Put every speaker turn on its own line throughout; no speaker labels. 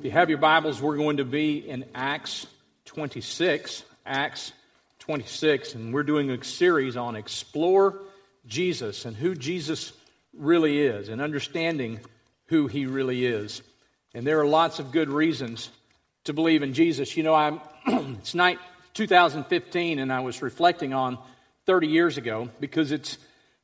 If you have your Bibles, we're going to be in Acts 26. Acts 26, and we're doing a series on Explore Jesus and who Jesus really is and understanding who he really is. And there are lots of good reasons to believe in Jesus. You know, I'm it's night 2015 and I was reflecting on 30 years ago because it's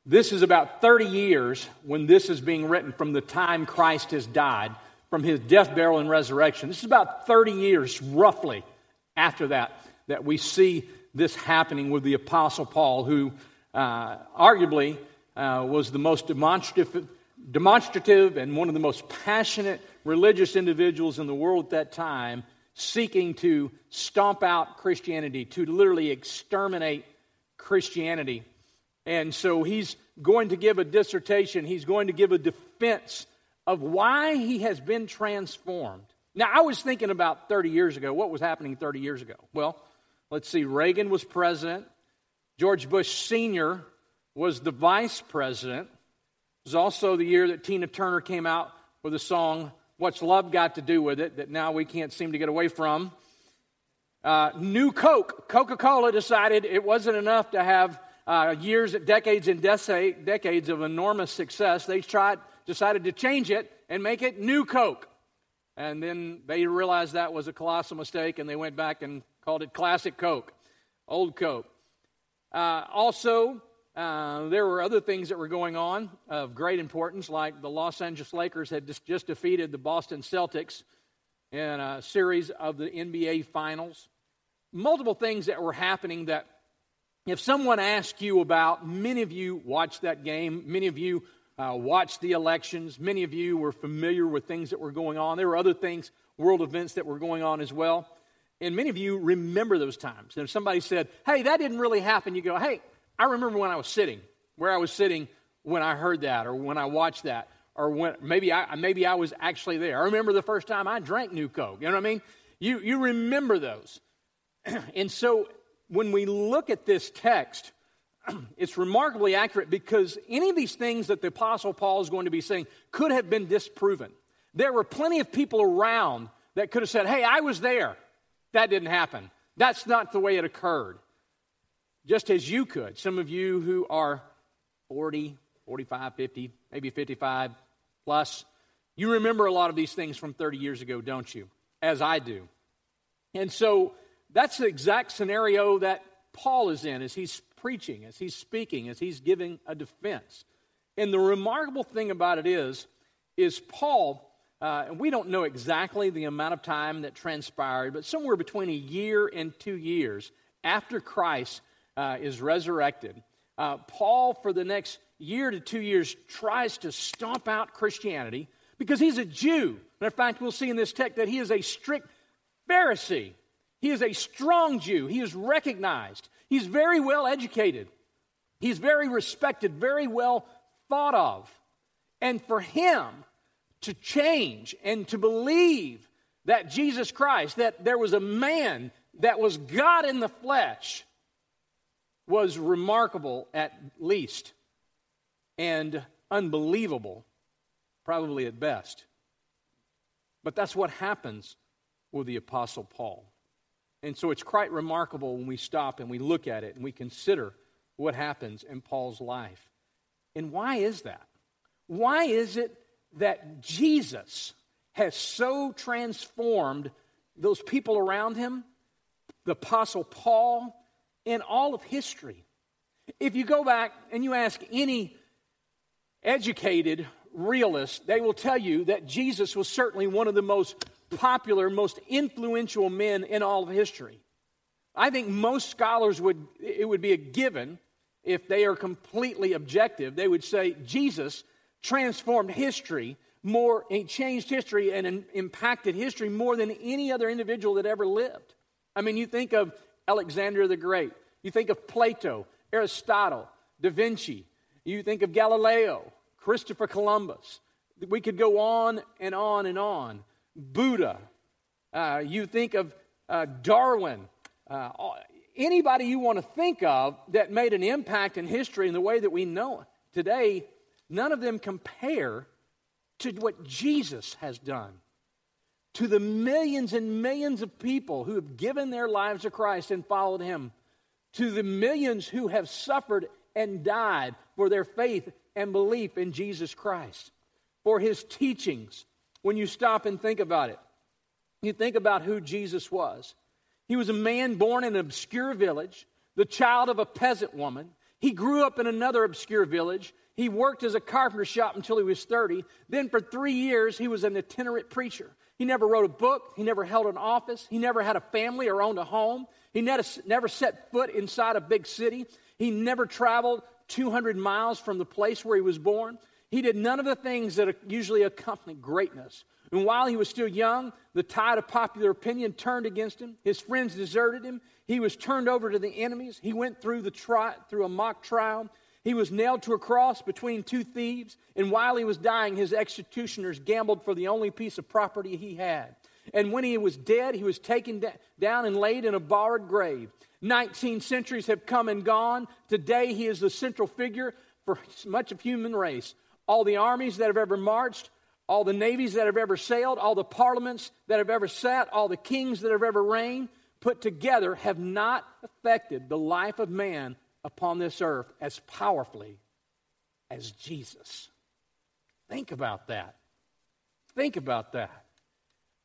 this is about 30 years when this is being written from the time Christ has died, from his death, burial, and resurrection. This is about 30 years, roughly, after that, that we see this happening with the Apostle Paul, who uh, arguably uh, was the most demonstrative, demonstrative and one of the most passionate religious individuals in the world at that time, seeking to stomp out Christianity, to literally exterminate Christianity. And so he's going to give a dissertation, he's going to give a defense of why he has been transformed. Now, I was thinking about 30 years ago, what was happening 30 years ago? Well, let's see, Reagan was president, George Bush Sr. was the vice president. It was also the year that Tina Turner came out with a song, What's Love Got to Do with It, that now we can't seem to get away from. Uh, new Coke. Coca Cola decided it wasn't enough to have uh, years, decades, and decades of enormous success, they tried, decided to change it and make it New Coke. And then they realized that was a colossal mistake, and they went back and called it Classic Coke, Old Coke. Uh, also, uh, there were other things that were going on of great importance, like the Los Angeles Lakers had just, just defeated the Boston Celtics in a series of the NBA Finals. Multiple things that were happening that if someone asked you about, many of you watched that game, many of you uh, watched the elections, many of you were familiar with things that were going on. There were other things, world events that were going on as well. And many of you remember those times. And if somebody said, hey, that didn't really happen, you go, hey, I remember when I was sitting, where I was sitting when I heard that or when I watched that or when maybe I, maybe I was actually there. I remember the first time I drank New Coke. You know what I mean? You, you remember those. and so when we look at this text, it's remarkably accurate because any of these things that the Apostle Paul is going to be saying could have been disproven. There were plenty of people around that could have said, Hey, I was there. That didn't happen. That's not the way it occurred. Just as you could. Some of you who are 40, 45, 50, maybe 55 plus, you remember a lot of these things from 30 years ago, don't you? As I do. And so that's the exact scenario that Paul is in as he's preaching, as he's speaking, as he's giving a defense. And the remarkable thing about it is, is Paul, uh, and we don't know exactly the amount of time that transpired, but somewhere between a year and two years after Christ uh, is resurrected, uh, Paul, for the next year to two years, tries to stomp out Christianity because he's a Jew. Matter of fact, we'll see in this text that he is a strict Pharisee. He is a strong Jew. He is recognized. He's very well educated. He's very respected, very well thought of. And for him to change and to believe that Jesus Christ, that there was a man that was God in the flesh, was remarkable at least and unbelievable, probably at best. But that's what happens with the Apostle Paul. And so it's quite remarkable when we stop and we look at it and we consider what happens in Paul's life. And why is that? Why is it that Jesus has so transformed those people around him, the Apostle Paul, in all of history? If you go back and you ask any educated realist, they will tell you that Jesus was certainly one of the most popular, most influential men in all of history. I think most scholars would, it would be a given if they are completely objective. They would say Jesus transformed history more, he changed history and impacted history more than any other individual that ever lived. I mean, you think of Alexander the Great, you think of Plato, Aristotle, Da Vinci, you think of Galileo, Christopher Columbus. We could go on and on and on. Buddha. Uh, you think of uh, Darwin. Uh, anybody you want to think of that made an impact in history in the way that we know it today, none of them compare to what Jesus has done. to the millions and millions of people who have given their lives to Christ and followed him, to the millions who have suffered and died for their faith and belief in Jesus Christ, for his teachings. When you stop and think about it, you think about who Jesus was. He was a man born in an obscure village, the child of a peasant woman. He grew up in another obscure village. He worked as a carpenter shop until he was 30. Then, for three years, he was an itinerant preacher. He never wrote a book. He never held an office. He never had a family or owned a home. He never, set foot inside a big city. He never traveled 200 miles from the place where he was born. He did none of the things that usually accompany greatness. And while he was still young, the tide of popular opinion turned against him. His friends deserted him. He was turned over to the enemies. He went through, the tri- through a mock trial. He was nailed to a cross between two thieves, and while he was dying, his executioners gambled for the only piece of property he had. And when he was dead, he was taken down and laid in a borrowed grave. Nineteen centuries have come and gone. Today, he is the central figure for much of human race. All the armies that have ever marched, all the navies that have ever sailed, all the parliaments that have ever sat, all the kings that have ever reigned, put together, have not affected the life of man upon this earth as powerfully as Jesus. Think about that. Think about that.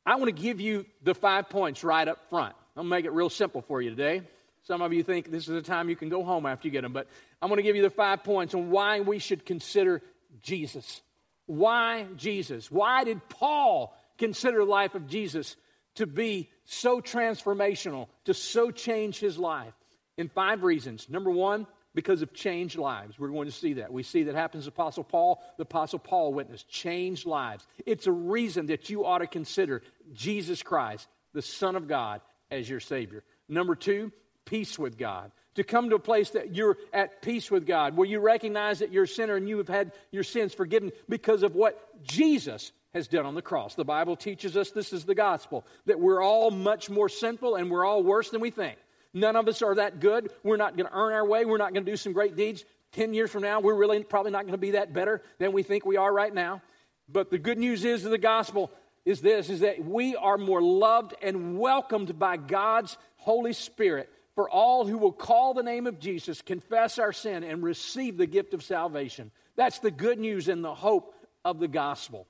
I want to give you the five points right up front. To make it real simple for you today. Some of you think this is the time you can go home after you get them, but I'm going to give you the five points on why we should consider Jesus. Why Jesus? Why did Paul consider the life of Jesus to be so transformational, to so change his life? in five reasons. Number one, because of changed lives. We're going to see that. We see that happens to Apostle Paul. The Apostle Paul witnessed changed lives. It's a reason that you ought to consider Jesus Christ, the Son of God, as your Savior. Number two, peace with God. To come to a place that you're at peace with God, where you recognize that you're a sinner and you have had your sins forgiven because of what Jesus has done on the cross. The Bible teaches us this is the gospel that we're all much more sinful and we're all worse than we think. None of us are that good. We're not going to earn our way. We're not going to do some great deeds. 10 years from now, we're really probably not going to be that better than we think we are right now. But the good news is of the gospel is this is that we are more loved and welcomed by God's Holy Spirit for all who will call the name of Jesus, confess our sin, and receive the gift of salvation. That's the good news and the hope of the gospel.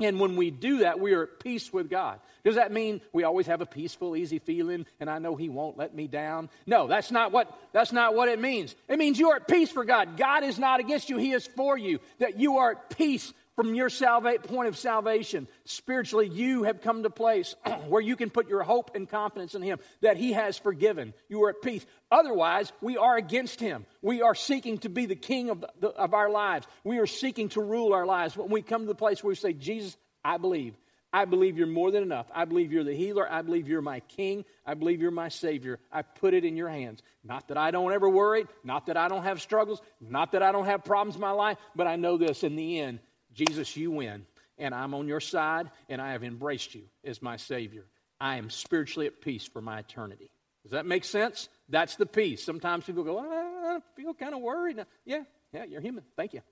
And when we do that, we are at peace with God. Does that mean we always have a peaceful, easy feeling and I know He won't let me down? No, that's not what, that's not what it means. It means you are at peace for God. God is not against you, He is for you. That you are at peace from your salva- point of salvation. Spiritually, you have come to place where you can put your hope and confidence in Him, that He has forgiven. You are at peace. Otherwise, we are against Him. We are seeking to be the King of, the, of our lives. We are seeking to rule our lives. When we come to the place where we say, Jesus, I believe. I believe you're more than enough. I believe you're the healer. I believe you're my king. I believe you're my savior. I put it in your hands. Not that I don't ever worry, not that I don't have struggles, not that I don't have problems in my life, but I know this in the end, Jesus, you win. And I'm on your side, and I have embraced you as my savior. I am spiritually at peace for my eternity. Does that make sense? That's the peace. Sometimes people go, ah, I feel kind of worried. Yeah, yeah, you're human. Thank you.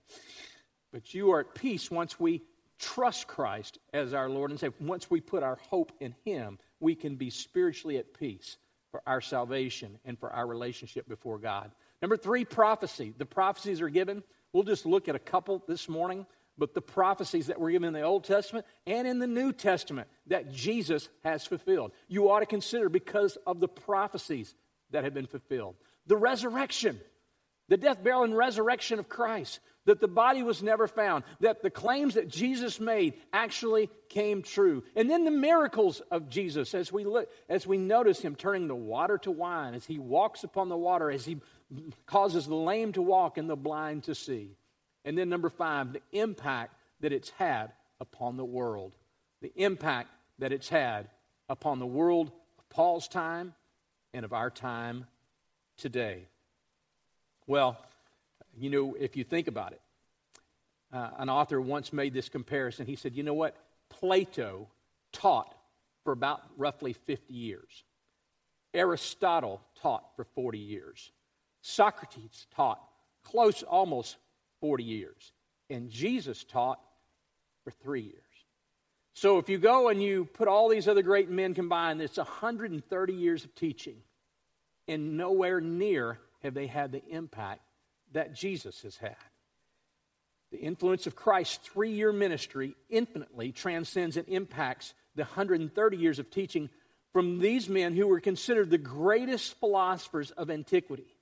But you are at peace once we trust Christ as our Lord and Savior, once we put our hope in Him, we can be spiritually at peace for our salvation and for our relationship before God. Number three, prophecy. The prophecies are given. We'll just look at a couple this morning, but the prophecies that were given in the Old Testament and in the New Testament that Jesus has fulfilled. You ought to consider because of the prophecies that have been fulfilled. The resurrection, the death, burial, and resurrection of Christ that the body was never found, that the claims that Jesus made actually came true. And then the miracles of Jesus as we look, as we notice him turning the water to wine, as he walks upon the water, as he causes the lame to walk and the blind to see. And then number five, the impact that it's had upon the world. The impact that it's had upon the world of Paul's time and of our time today. Well, you know, if you think about it, uh, an author once made this comparison. He said, You know what? Plato taught for about roughly 50 years, Aristotle taught for 40 years, Socrates taught close almost 40 years, and Jesus taught for three years. So if you go and you put all these other great men combined, it's 130 years of teaching. And nowhere near have they had the impact that Jesus has had. The influence of Christ's three year ministry infinitely transcends and impacts the 130 years of teaching from these men who were considered the greatest philosophers of antiquity.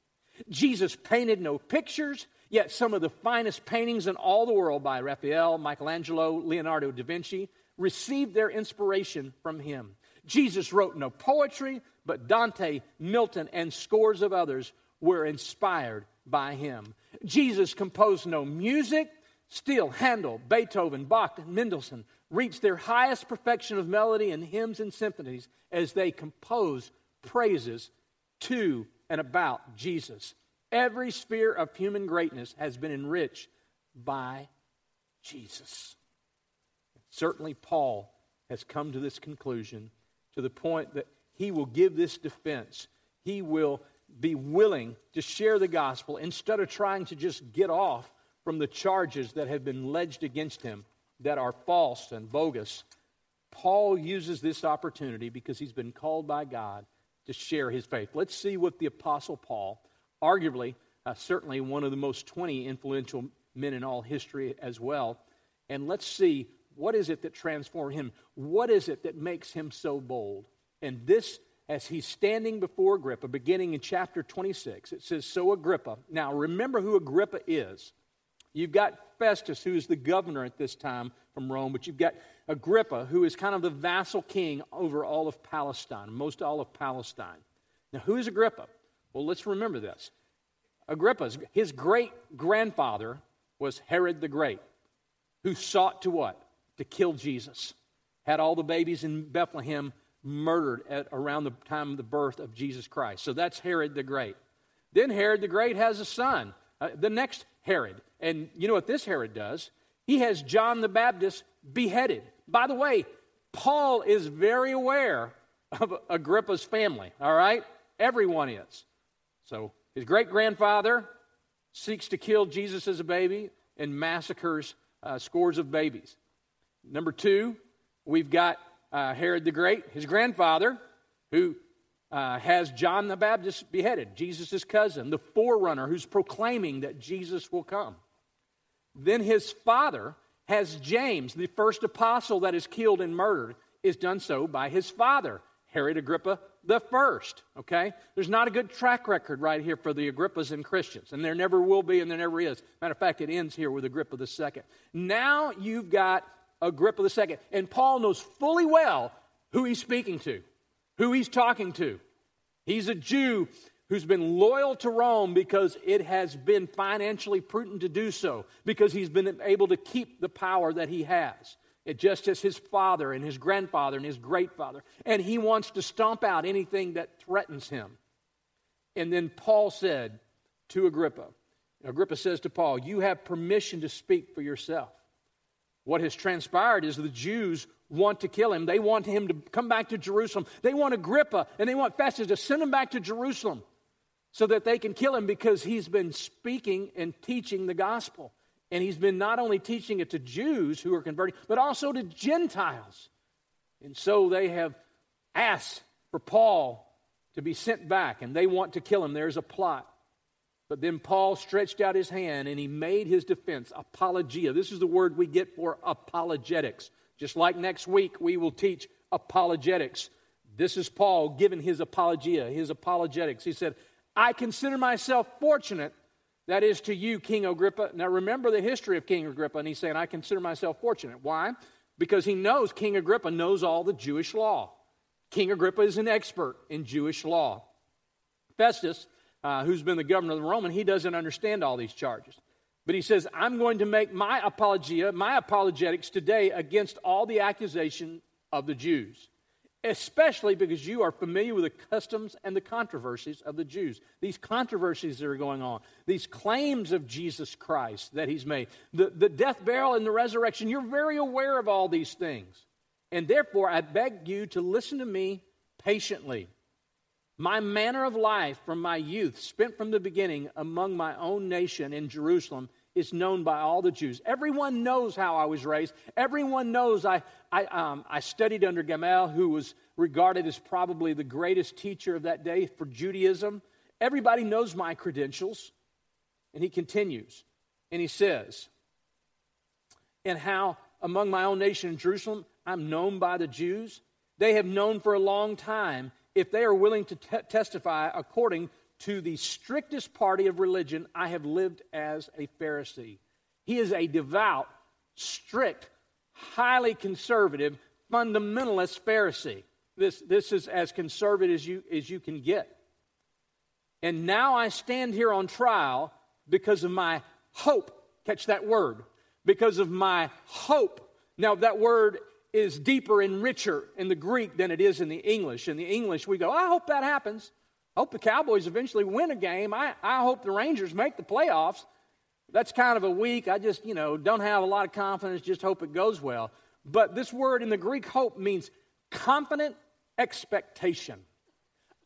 Jesus painted no pictures, yet some of the finest paintings in all the world by Raphael, Michelangelo, Leonardo da Vinci received their inspiration from him. Jesus wrote no poetry, but Dante, Milton, and scores of others were inspired by him. Jesus composed no music. Still, Handel, Beethoven, Bach, and Mendelssohn reached their highest perfection of melody in hymns and symphonies as they composed praises to and about Jesus. Every sphere of human greatness has been enriched by Jesus. Certainly, Paul has come to this conclusion to the point that he will give this defense. He will be willing to share the gospel instead of trying to just get off from the charges that have been ledged against him that are false and bogus. Paul uses this opportunity because he's been called by God to share his faith. Let's see what the Apostle Paul, arguably, uh, certainly one of the most 20 influential men in all history as well, and let's see what is it that transformed him? What is it that makes him so bold? And this, as he's standing before Agrippa, beginning in chapter 26, it says, So Agrippa. Now, remember who Agrippa is. You've got Festus, who is the governor at this time from Rome, but you've got Agrippa, who is kind of the vassal king over all of Palestine, most all of Palestine. Now, who is Agrippa? Well, let's remember this. Agrippa's, his great grandfather was Herod the Great, who sought to what? to kill Jesus. Had all the babies in Bethlehem murdered at around the time of the birth of Jesus Christ. So that's Herod the Great. Then Herod the Great has a son, uh, the next Herod. And you know what this Herod does? He has John the Baptist beheaded. By the way, Paul is very aware of Agrippa's family, all right? Everyone is. So his great grandfather seeks to kill Jesus as a baby and massacres uh, scores of babies. Number two, we've got uh, Herod the Great, his grandfather, who uh, has John the Baptist beheaded, Jesus' cousin, the forerunner who's proclaiming that Jesus will come. Then his father has James, the first apostle that is killed and murdered, is done so by his father, Herod Agrippa the first. Okay? There's not a good track record right here for the Agrippas and Christians, and there never will be, and there never is. Matter of fact, it ends here with Agrippa the second. Now you've got Agrippa the second, And Paul knows fully well who he's speaking to, who he's talking to. He's a Jew who's been loyal to Rome because it has been financially prudent to do so, because he's been able to keep the power that he has. Just as his father and his grandfather and his great father. And he wants to stomp out anything that threatens him. And then Paul said to Agrippa, Agrippa says to Paul, You have permission to speak for yourself. What has transpired is the Jews want to kill him. They want him to come back to Jerusalem. They want Agrippa and they want Festus to send him back to Jerusalem so that they can kill him because he's been speaking and teaching the gospel. And he's been not only teaching it to Jews who are converting, but also to Gentiles. And so they have asked for Paul to be sent back, and they want to kill him. There's a plot. But then Paul stretched out his hand and he made his defense, apologia. This is the word we get for apologetics. Just like next week, we will teach apologetics. This is Paul giving his apologia, his apologetics. He said, I consider myself fortunate, that is to you, King Agrippa. Now remember the history of King Agrippa, and he's saying, I consider myself fortunate. Why? Because he knows King Agrippa knows all the Jewish law. King Agrippa is an expert in Jewish law. Festus uh, who's been the governor of the Roman, he doesn't understand all these charges. But he says, I'm going to make my apologia, my apologetics today against all the accusation of the Jews, especially because you are familiar with the customs and the controversies of the Jews. These controversies that are going on, these claims of Jesus Christ that he's made, the, the death, burial, and the resurrection, you're very aware of all these things. And therefore, I beg you to listen to me patiently. My manner of life from my youth, spent from the beginning among my own nation in Jerusalem, is known by all the Jews. Everyone knows how I was raised. Everyone knows I, I, um, I studied under Gamaliel, who was regarded as probably the greatest teacher of that day for Judaism. Everybody knows my credentials. And he continues, and he says, and how among my own nation in Jerusalem, I'm known by the Jews. They have known for a long time if they are willing to te- testify according to the strictest party of religion, I have lived as a Pharisee. He is a devout, strict, highly conservative, fundamentalist Pharisee. This, this is as conservative as you, as you can get. And now I stand here on trial because of my hope. Catch that word. Because of my hope. Now, that word is deeper and richer in the Greek than it is in the English. In the English, we go, I hope that happens. I hope the Cowboys eventually win a game. I, I hope the Rangers make the playoffs. That's kind of a weak. I just, you know, don't have a lot of confidence, just hope it goes well. But this word in the Greek, hope, means confident expectation.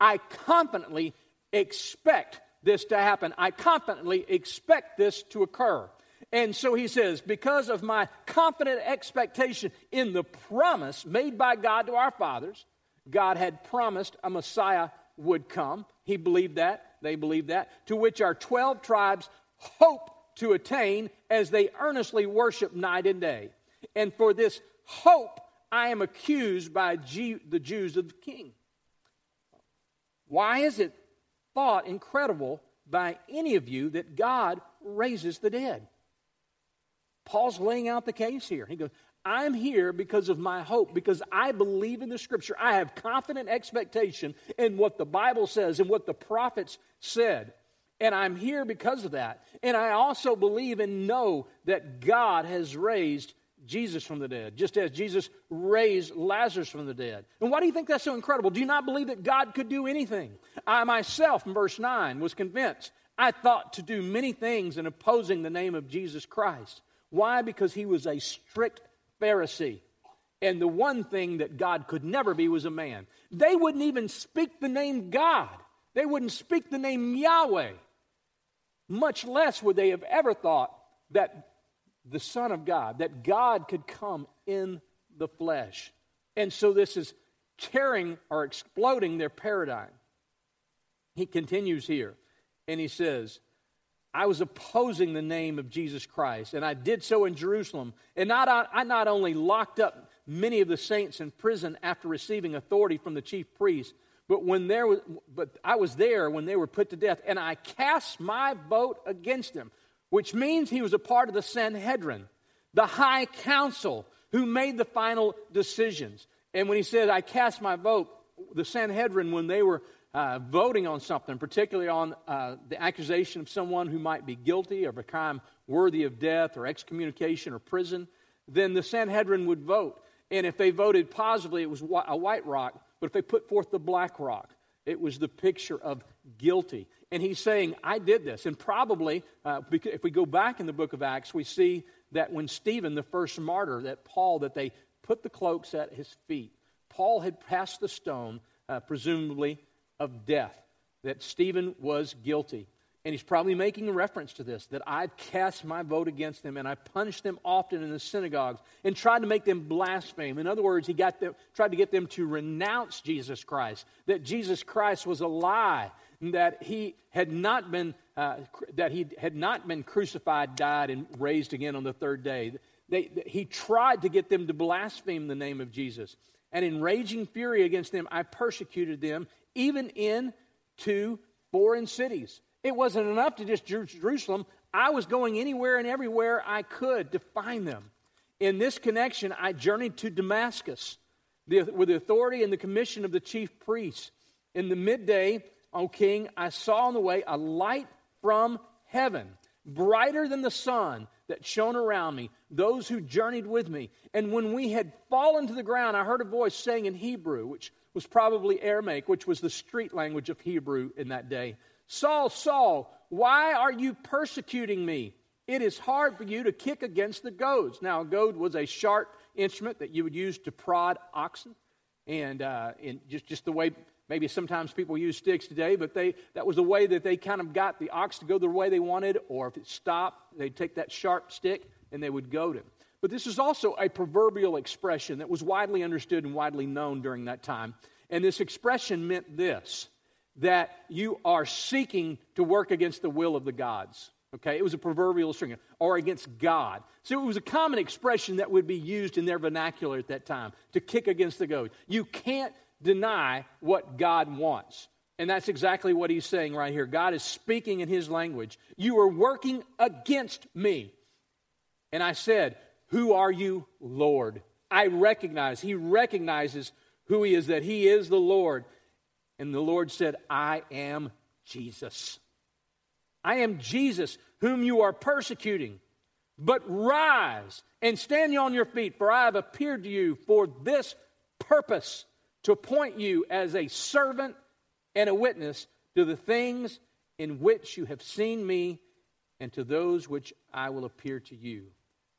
I confidently expect this to happen. I confidently expect this to occur. And so he says, because of my confident expectation in the promise made by God to our fathers, God had promised a Messiah would come. He believed that. They believed that. To which our 12 tribes hope to attain as they earnestly worship night and day. And for this hope, I am accused by the Jews of the king. Why is it thought incredible by any of you that God raises the dead? Paul's laying out the case here. He goes, I'm here because of my hope, because I believe in the scripture. I have confident expectation in what the Bible says and what the prophets said. And I'm here because of that. And I also believe and know that God has raised Jesus from the dead, just as Jesus raised Lazarus from the dead. And why do you think that's so incredible? Do you not believe that God could do anything? I myself, in verse 9, was convinced. I thought to do many things in opposing the name of Jesus Christ. Why? Because he was a strict Pharisee. And the one thing that God could never be was a man. They wouldn't even speak the name God, they wouldn't speak the name Yahweh. Much less would they have ever thought that the Son of God, that God could come in the flesh. And so this is tearing or exploding their paradigm. He continues here and he says, I was opposing the name of Jesus Christ, and I did so in Jerusalem. And not, I not only locked up many of the saints in prison after receiving authority from the chief priests, but when there was, but I was there when they were put to death, and I cast my vote against him, which means he was a part of the Sanhedrin, the high council who made the final decisions. And when he said, I cast my vote, the Sanhedrin, when they were uh, voting on something, particularly on uh, the accusation of someone who might be guilty of a crime worthy of death or excommunication or prison, then the Sanhedrin would vote. And if they voted positively, it was a white rock. But if they put forth the black rock, it was the picture of guilty. And he's saying, I did this. And probably, uh, if we go back in the book of Acts, we see that when Stephen, the first martyr, that Paul, that they put the cloaks at his feet, Paul had passed the stone, uh, presumably of death, that Stephen was guilty. And he's probably making a reference to this that I've cast my vote against them and I punished them often in the synagogues and tried to make them blaspheme. In other words, he got them, tried to get them to renounce Jesus Christ, that Jesus Christ was a lie, that he had not been, uh, that he had not been crucified, died, and raised again on the third day. They, he tried to get them to blaspheme the name of Jesus. And in raging fury against them, I persecuted them even in to foreign cities. It wasn't enough to just Jerusalem. I was going anywhere and everywhere I could to find them. In this connection, I journeyed to Damascus with the authority and the commission of the chief priests. In the midday, O king, I saw on the way a light from heaven, brighter than the sun that shone around me, those who journeyed with me. And when we had fallen to the ground, I heard a voice saying in Hebrew, which was probably Aramaic, which was the street language of Hebrew in that day. Saul, Saul, why are you persecuting me? It is hard for you to kick against the goads. Now, a goad was a sharp instrument that you would use to prod oxen, and, uh, and just, just the way Maybe sometimes people use sticks today, but they, that was the way that they kind of got the ox to go the way they wanted, or if it stopped, they'd take that sharp stick and they would goad him. But this is also a proverbial expression that was widely understood and widely known during that time. And this expression meant this that you are seeking to work against the will of the gods. Okay, it was a proverbial string, or against God. So it was a common expression that would be used in their vernacular at that time to kick against the goad. You can't deny what God wants. And that's exactly what he's saying right here. God is speaking in his language. You are working against me. And I said, Who are you, Lord? I recognize, he recognizes who he is, that he is the Lord. And the Lord said, I am Jesus. I am Jesus, whom you are persecuting. But rise and stand on your feet, for I have appeared to you for this purpose to appoint you as a servant and a witness to the things in which you have seen me and to those which I will appear to you.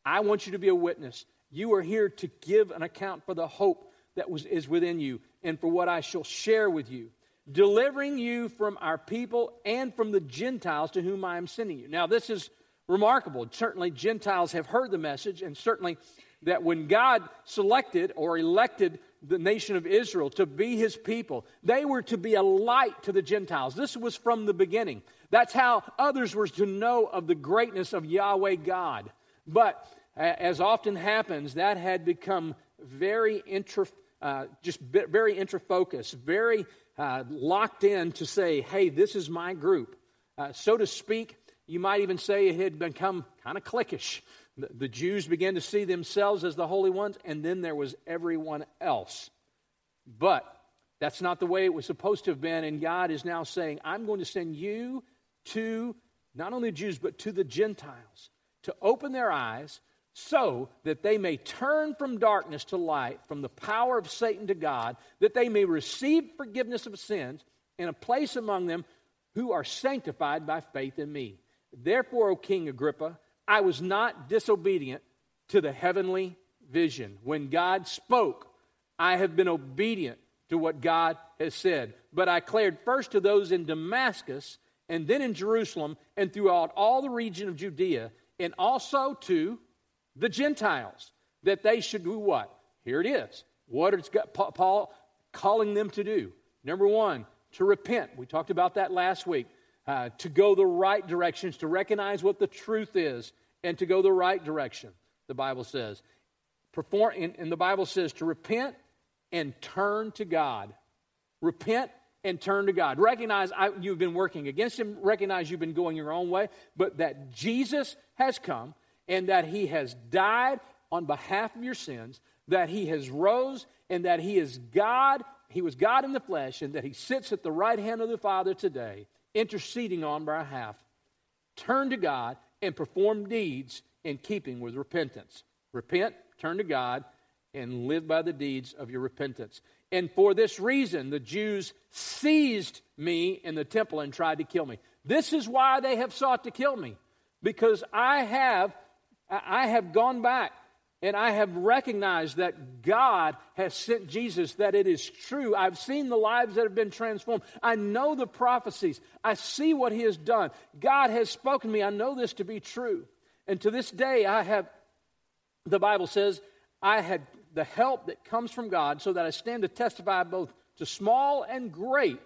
I want you to be a witness. You are here to give an account for the hope that was, is within you and for what I shall share with you delivering you from our people and from the Gentiles to whom I am sending you. Now, this is remarkable. Certainly, Gentiles have heard the message, and certainly that when God selected or elected the nation of Israel to be his people, they were to be a light to the Gentiles. This was from the beginning. That's how others were to know of the greatness of Yahweh God. But as often happens, that had become very intra, uh, just very intra-focused, very uh, locked in to say, hey, this is my group. Uh, so to speak, you might even say it had become kind of cliquish. The, the Jews began to see themselves as the holy ones, and then there was everyone else. But that's not the way it was supposed to have been, and God is now saying, I'm going to send you to not only Jews, but to the Gentiles to open their eyes so that they may turn from darkness to light, from the power of Satan to God, that they may receive forgiveness of sins and a place among them who are sanctified by faith in me. Therefore, O King Agrippa, I was not disobedient to the heavenly vision. When God spoke, I have been obedient to what God has said. But I declared first to those in Damascus, and then in Jerusalem, and throughout all the region of Judea, and also to the Gentiles, that they should do what? Here it is. What is Paul calling them to do? Number one, to repent. We talked about that last week. Uh, to go the right directions, to recognize what the truth is, and to go the right direction, the Bible says. Perform, and, and the Bible says to repent and turn to God. Repent and turn to God. Recognize I, you've been working against Him, recognize you've been going your own way, but that Jesus has come and that he has died on behalf of your sins, that he has rose, and that he is God, he was God in the flesh, and that he sits at the right hand of the Father today, interceding on behalf. Turn to God and perform deeds in keeping with repentance. Repent, turn to God, and live by the deeds of your repentance. And for this reason, the Jews seized me in the temple and tried to kill me. This is why they have sought to kill me, because I have I have gone back and I have recognized that God has sent Jesus, that it is true. I've seen the lives that have been transformed. I know the prophecies. I see what He has done. God has spoken to me. I know this to be true. And to this day, I have, the Bible says, I had the help that comes from God so that I stand to testify both to small and great,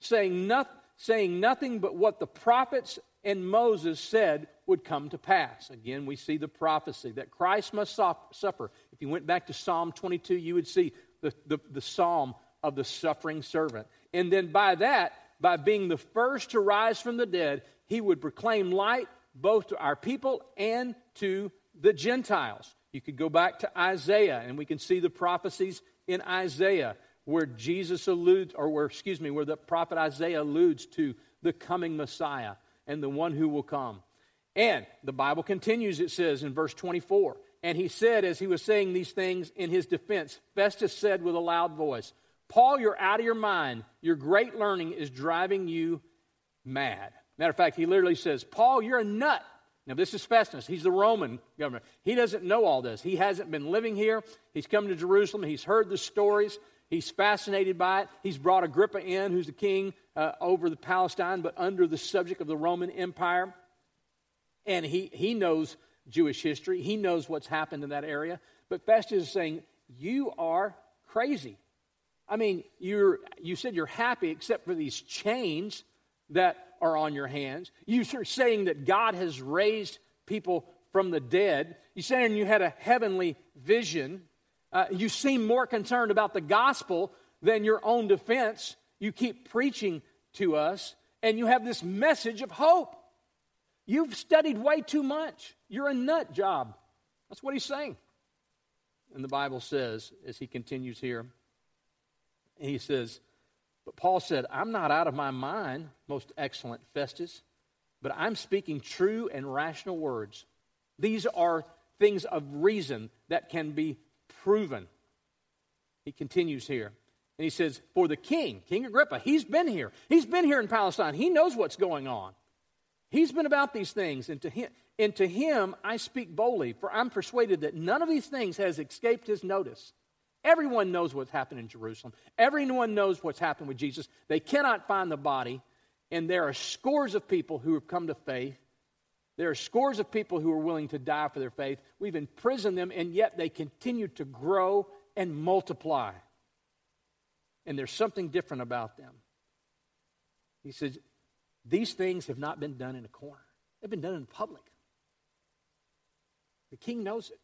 saying, not, saying nothing but what the prophets and Moses said would come to pass. Again, we see the prophecy that Christ must suffer. If you went back to Psalm 22, you would see the, the, the psalm of the suffering servant. And then by that, by being the first to rise from the dead, he would proclaim light both to our people and to the Gentiles. You could go back to Isaiah, and we can see the prophecies in Isaiah where Jesus alludes, or where, excuse me, where the prophet Isaiah alludes to the coming Messiah and the one who will come. And the Bible continues, it says in verse 24, and he said, as he was saying these things in his defense, Festus said with a loud voice, Paul, you're out of your mind. Your great learning is driving you mad. Matter of fact, he literally says, Paul, you're a nut. Now, this is Festus. He's the Roman governor. He doesn't know all this. He hasn't been living here. He's come to Jerusalem. He's heard the stories. He's fascinated by it. He's brought Agrippa in, who's the king uh, over the Palestine, but under the subject of the Roman Empire. And he, he knows Jewish history. He knows what's happened in that area. But Festus is saying, You are crazy. I mean, you're, you said you're happy except for these chains that are on your hands. You're saying that God has raised people from the dead. You're saying you had a heavenly vision. Uh, you seem more concerned about the gospel than your own defense. You keep preaching to us, and you have this message of hope. You've studied way too much. You're a nut job. That's what he's saying. And the Bible says, as he continues here, he says, But Paul said, I'm not out of my mind, most excellent Festus, but I'm speaking true and rational words. These are things of reason that can be proven. He continues here. And he says, For the king, King Agrippa, he's been here. He's been here in Palestine. He knows what's going on. He's been about these things, and to him, and to him I speak boldly, for I'm persuaded that none of these things has escaped his notice. Everyone knows what's happened in Jerusalem. Everyone knows what's happened with Jesus. They cannot find the body, and there are scores of people who have come to faith. There are scores of people who are willing to die for their faith. We've imprisoned them, and yet they continue to grow and multiply. And there's something different about them. He says, these things have not been done in a corner, they've been done in public. The king knows it.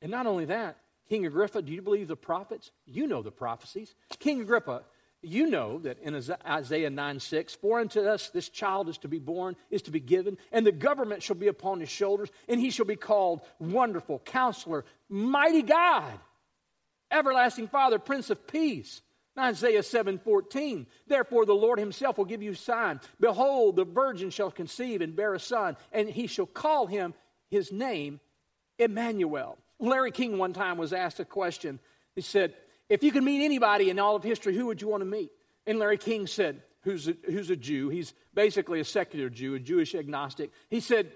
And not only that, King Agrippa, do you believe the prophets? You know the prophecies. King Agrippa, you know that in Isaiah 9 6, for unto us this child is to be born, is to be given, and the government shall be upon his shoulders, and he shall be called Wonderful, Counselor, Mighty God, Everlasting Father, Prince of Peace. Isaiah 7:14. Therefore the Lord himself will give you sign. Behold, the virgin shall conceive and bear a son, and he shall call him his name Emmanuel. Larry King one time was asked a question. He said, If you could meet anybody in all of history, who would you want to meet? And Larry King said, Who's a, who's a Jew? He's basically a secular Jew, a Jewish agnostic. He said,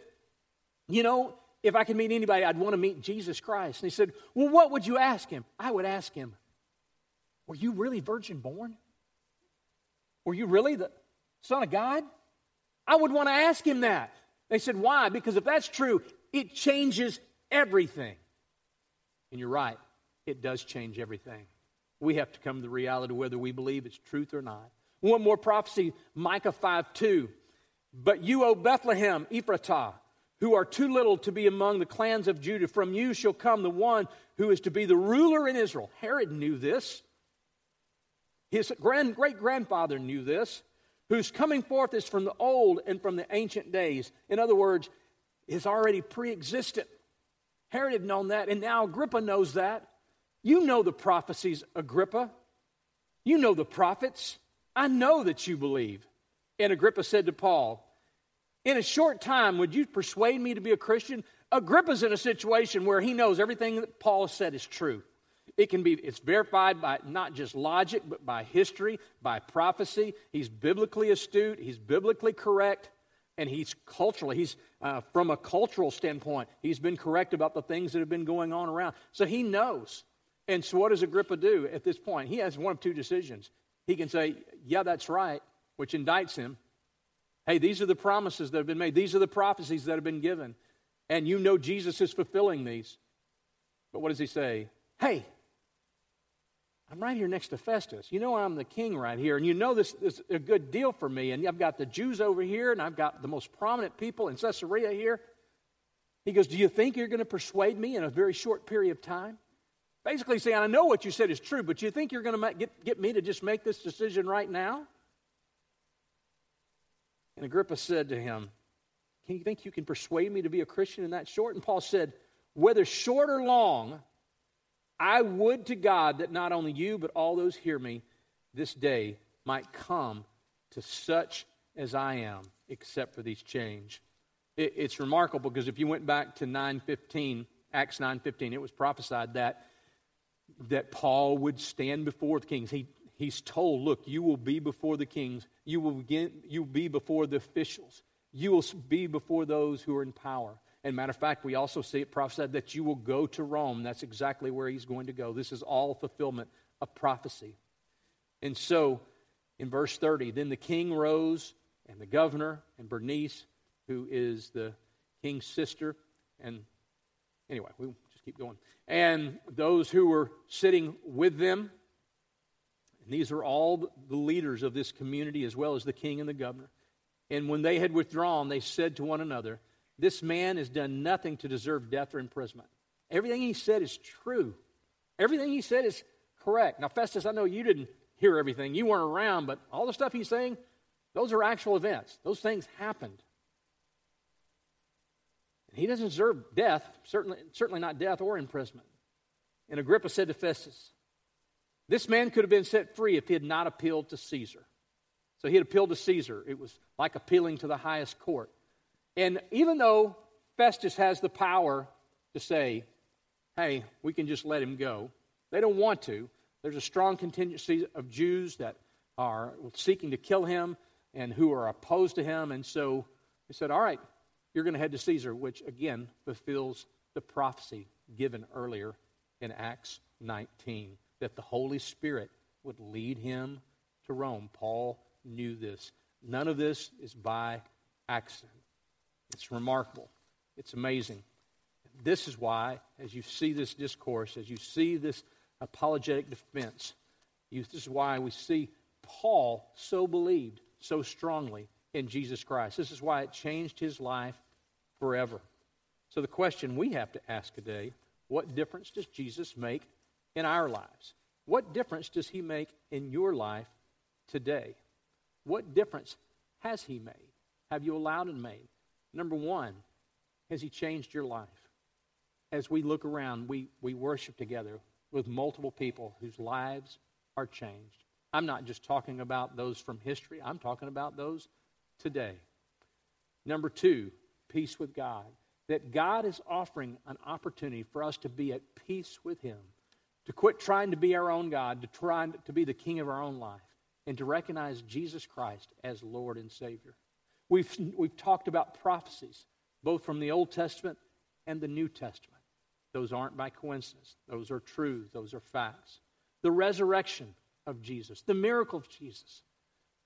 You know, if I could meet anybody, I'd want to meet Jesus Christ. And he said, Well, what would you ask him? I would ask him, were you really virgin born? Were you really the Son of God? I would want to ask him that. They said, Why? Because if that's true, it changes everything. And you're right, it does change everything. We have to come to the reality whether we believe it's truth or not. One more prophecy, Micah 5 2. But you, O Bethlehem, Ephratah, who are too little to be among the clans of Judah, from you shall come the one who is to be the ruler in Israel. Herod knew this. His grand, great grandfather knew this, whose coming forth is from the old and from the ancient days. In other words, is already pre existent. Herod had known that, and now Agrippa knows that. You know the prophecies, Agrippa. You know the prophets. I know that you believe. And Agrippa said to Paul, In a short time, would you persuade me to be a Christian? Agrippa's in a situation where he knows everything that Paul said is true. It can be, it's verified by not just logic, but by history, by prophecy. He's biblically astute, he's biblically correct, and he's culturally, he's uh, from a cultural standpoint, he's been correct about the things that have been going on around. So he knows. And so what does Agrippa do at this point? He has one of two decisions. He can say, Yeah, that's right, which indicts him. Hey, these are the promises that have been made, these are the prophecies that have been given. And you know Jesus is fulfilling these. But what does he say? Hey, I'm right here next to Festus. You know I'm the king right here, and you know this, is a good deal for me. And I've got the Jews over here, and I've got the most prominent people in Caesarea here. He goes, Do you think you're going to persuade me in a very short period of time? Basically saying, I know what you said is true, but you think you're going to get, get me to just make this decision right now? And Agrippa said to him, Can you think you can persuade me to be a Christian in that short? And Paul said, Whether short or long, I would to God that not only you, but all those hear me this day might come to such as I am, except for these change. It, it's remarkable because if you went back to 915, Acts 9.15, it was prophesied that, that Paul would stand before the kings. He, he's told, look, you will be before the kings. You will, begin, you will be before the officials. You will be before those who are in power. And matter of fact, we also see it prophesied that you will go to Rome. That's exactly where he's going to go. This is all fulfillment of prophecy. And so, in verse 30, then the king rose, and the governor, and Bernice, who is the king's sister, and anyway, we keep going. And those who were sitting with them, and these are all the leaders of this community, as well as the king and the governor. And when they had withdrawn, they said to one another, This man has done nothing to deserve death or imprisonment. Everything he said is true. Everything he said is correct. Now, Festus, I know you didn't hear everything. You weren't around, but all the stuff he's saying, those are actual events. Those things happened. And he doesn't deserve death, certainly, certainly not death or imprisonment. And Agrippa said to Festus, This man could have been set free if he had not appealed to Caesar. So he had appealed to Caesar. It was like appealing to the highest court. And even though Festus has the power to say, hey, we can just let him go, they don't want to. There's a strong contingency of Jews that are seeking to kill him and who are opposed to him. And so he said, all right, you're going to head to Caesar, which again fulfills the prophecy given earlier in Acts 19 that the Holy Spirit would lead him to Rome. Paul knew this. None of this is by accident. It's remarkable. It's amazing. This is why, as you see this discourse, as you see this apologetic defense, you, this is why we see Paul so believed so strongly in Jesus Christ. This is why it changed his life forever. So, the question we have to ask today what difference does Jesus make in our lives? What difference does he make in your life today? What difference has He made? Have you allowed Him made? Number one, has He changed your life? As we look around, we, we worship together with multiple people whose lives are changed. I'm not just talking about those from history, I'm talking about those today. Number two, peace with God. That God is offering an opportunity for us to be at peace with Him, to quit trying to be our own God, to try to be the king of our own life and to recognize Jesus Christ as Lord and Savior. We've, we've talked about prophecies, both from the Old Testament and the New Testament. Those aren't by coincidence, those are truths, those are facts. The resurrection of Jesus, the miracle of Jesus.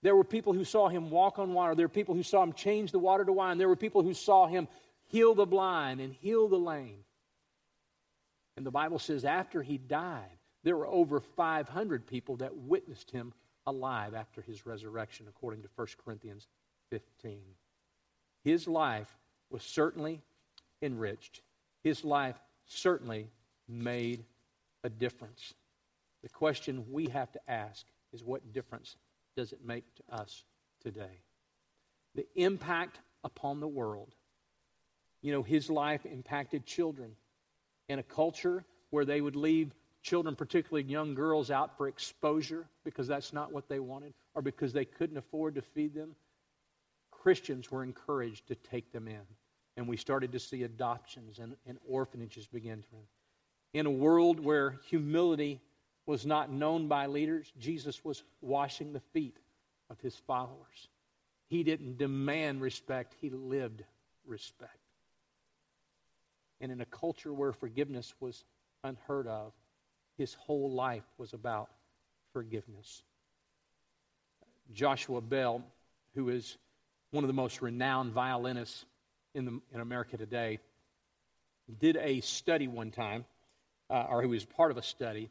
There were people who saw him walk on water. There were people who saw him change the water to wine. There were people who saw him heal the blind and heal the lame. And the Bible says after he died, there were over 500 people that witnessed him alive after his resurrection, according to 1 Corinthians 15. His life was certainly enriched, his life certainly made a difference. The question we have to ask is what difference does it make to us today? The impact upon the world. You know, his life impacted children in a culture where they would leave children, particularly young girls, out for exposure because that's not what they wanted or because they couldn't afford to feed them, Christians were encouraged to take them in. And we started to see adoptions and, and orphanages begin to. In a world where humility was not known by leaders, Jesus was washing the feet of his followers. He didn't demand respect, he lived respect. And in a culture where forgiveness was unheard of, his whole life was about forgiveness. Joshua Bell, who is one of the most renowned violinists in, the, in America today, did a study one time, uh, or he was part of a study.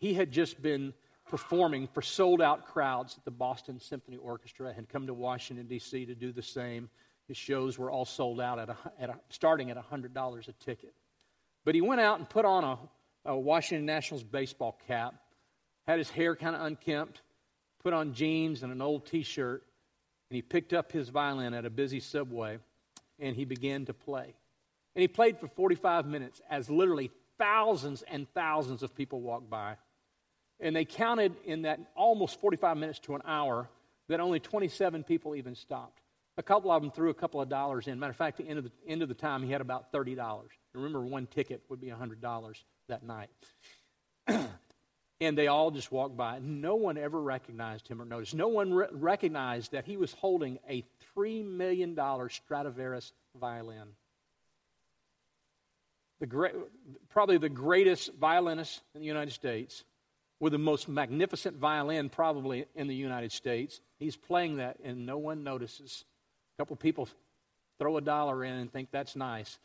He had just been performing for sold out crowds at the Boston Symphony Orchestra, had come to Washington, D.C. to do the same. His shows were all sold out at, a, at a, starting at $100 a ticket. But he went out and put on a a Washington Nationals baseball cap, had his hair kind of unkempt, put on jeans and an old t shirt, and he picked up his violin at a busy subway and he began to play. And he played for 45 minutes as literally thousands and thousands of people walked by. And they counted in that almost 45 minutes to an hour that only 27 people even stopped. A couple of them threw a couple of dollars in. Matter of fact, the end of the, end of the time, he had about $30. Remember, one ticket would be $100 that night. And they all just walked by. No one ever recognized him or noticed. No one re- recognized that he was holding a $3 million Stradivarius violin. The great, probably the greatest violinist in the United States, with the most magnificent violin probably in the United States. He's playing that and no one notices. A couple people throw a dollar in and think that's nice.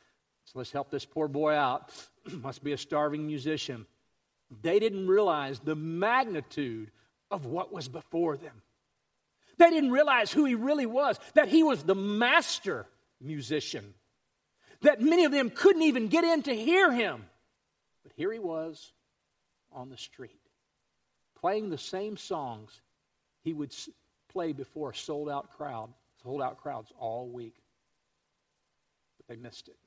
So let's help this poor boy out. Must be a starving musician. They didn't realize the magnitude of what was before them. They didn't realize who he really was, that he was the master musician, that many of them couldn't even get in to hear him. But here he was on the street, playing the same songs he would play before a sold out crowd, sold out crowds all week. But they missed it.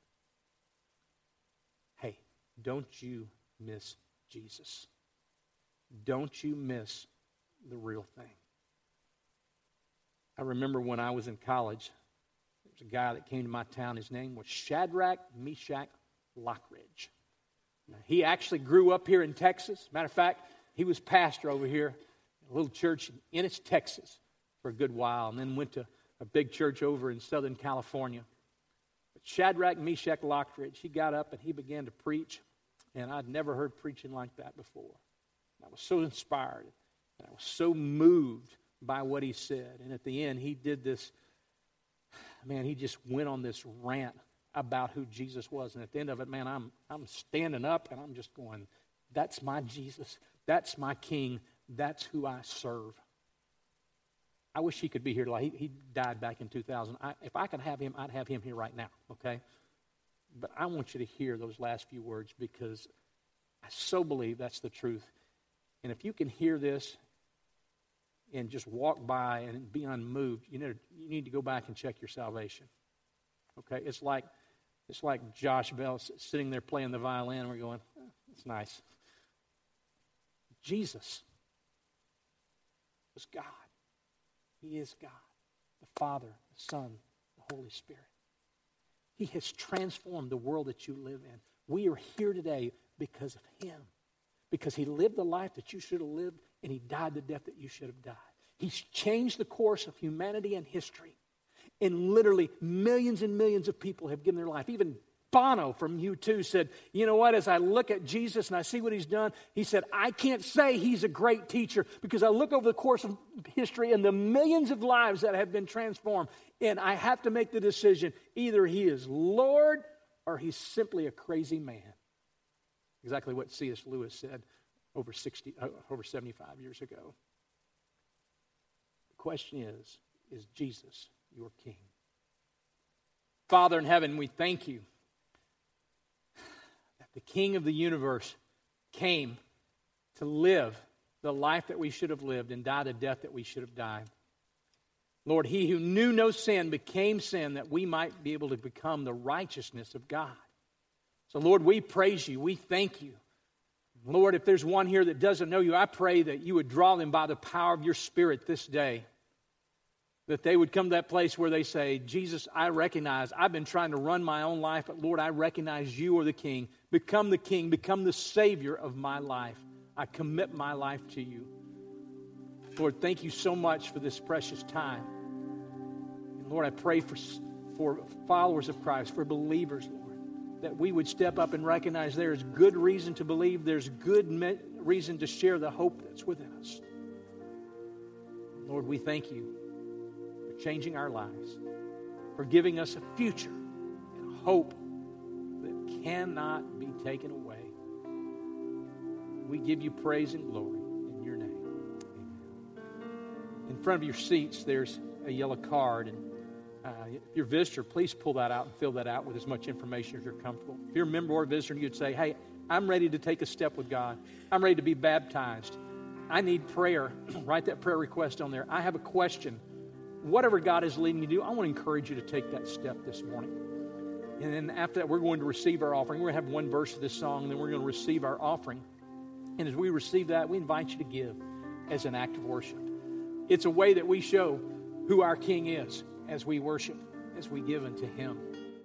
Hey, don't you miss Jesus. Don't you miss the real thing. I remember when I was in college, there was a guy that came to my town. His name was Shadrach Meshach Lockridge. Now, he actually grew up here in Texas. Matter of fact, he was pastor over here, a little church in Ennis, Texas, for a good while, and then went to a big church over in Southern California. But Shadrach Meshach Lockridge, he got up and he began to preach. And I'd never heard preaching like that before. I was so inspired. And I was so moved by what he said. And at the end, he did this, man, he just went on this rant about who Jesus was. And at the end of it, man, I'm, I'm standing up and I'm just going, that's my Jesus. That's my King. That's who I serve. I wish he could be here. He, he died back in 2000. I, if I could have him, I'd have him here right now, okay? But I want you to hear those last few words because I so believe that's the truth. And if you can hear this and just walk by and be unmoved, you, know, you need to go back and check your salvation. Okay? It's like, it's like Josh Bell sitting there playing the violin and we're going, it's nice. Jesus was God. He is God, the Father, the Son, the Holy Spirit. He has transformed the world that you live in. We are here today because of Him. Because He lived the life that you should have lived, and He died the death that you should have died. He's changed the course of humanity and history. And literally, millions and millions of people have given their life. Even Bono from U2 said, You know what? As I look at Jesus and I see what he's done, he said, I can't say he's a great teacher because I look over the course of history and the millions of lives that have been transformed, and I have to make the decision either he is Lord or he's simply a crazy man. Exactly what C.S. Lewis said over, 60, uh, over 75 years ago. The question is Is Jesus your King? Father in heaven, we thank you the King of the universe, came to live the life that we should have lived and die the death that we should have died. Lord, he who knew no sin became sin that we might be able to become the righteousness of God. So, Lord, we praise you. We thank you. Lord, if there's one here that doesn't know you, I pray that you would draw them by the power of your Spirit this day that they would come to that place where they say, Jesus, I recognize I've been trying to run my own life, but Lord, I recognize you are the King. Become the King, become the Savior of my life. I commit my life to you. Lord, thank you so much for this precious time. And Lord, I pray for, for followers of Christ, for believers, Lord, that we would step up and recognize there is good reason to believe, there's good me- reason to share the hope that's within us. Lord, we thank you changing our lives, for giving us a future and hope that cannot be taken away. We give you praise and glory in your name. Amen. In front of your seats, there's a yellow card. And uh, if you're a visitor, please pull that out and fill that out with as much information as you're comfortable. If you're a member or a visitor you'd say, hey, I'm ready to take a step with God, I'm ready to be baptized. I need prayer. Write that prayer request on there. I have a question whatever God is leading you to do, I want to encourage you to take that step this morning. And then after that, we're going to receive our offering. We're going to have one verse of this song, and then we're going to receive our offering. And as we receive that, we invite you to give as an act of worship. It's a way that we show who our King is as we worship, as we give unto Him.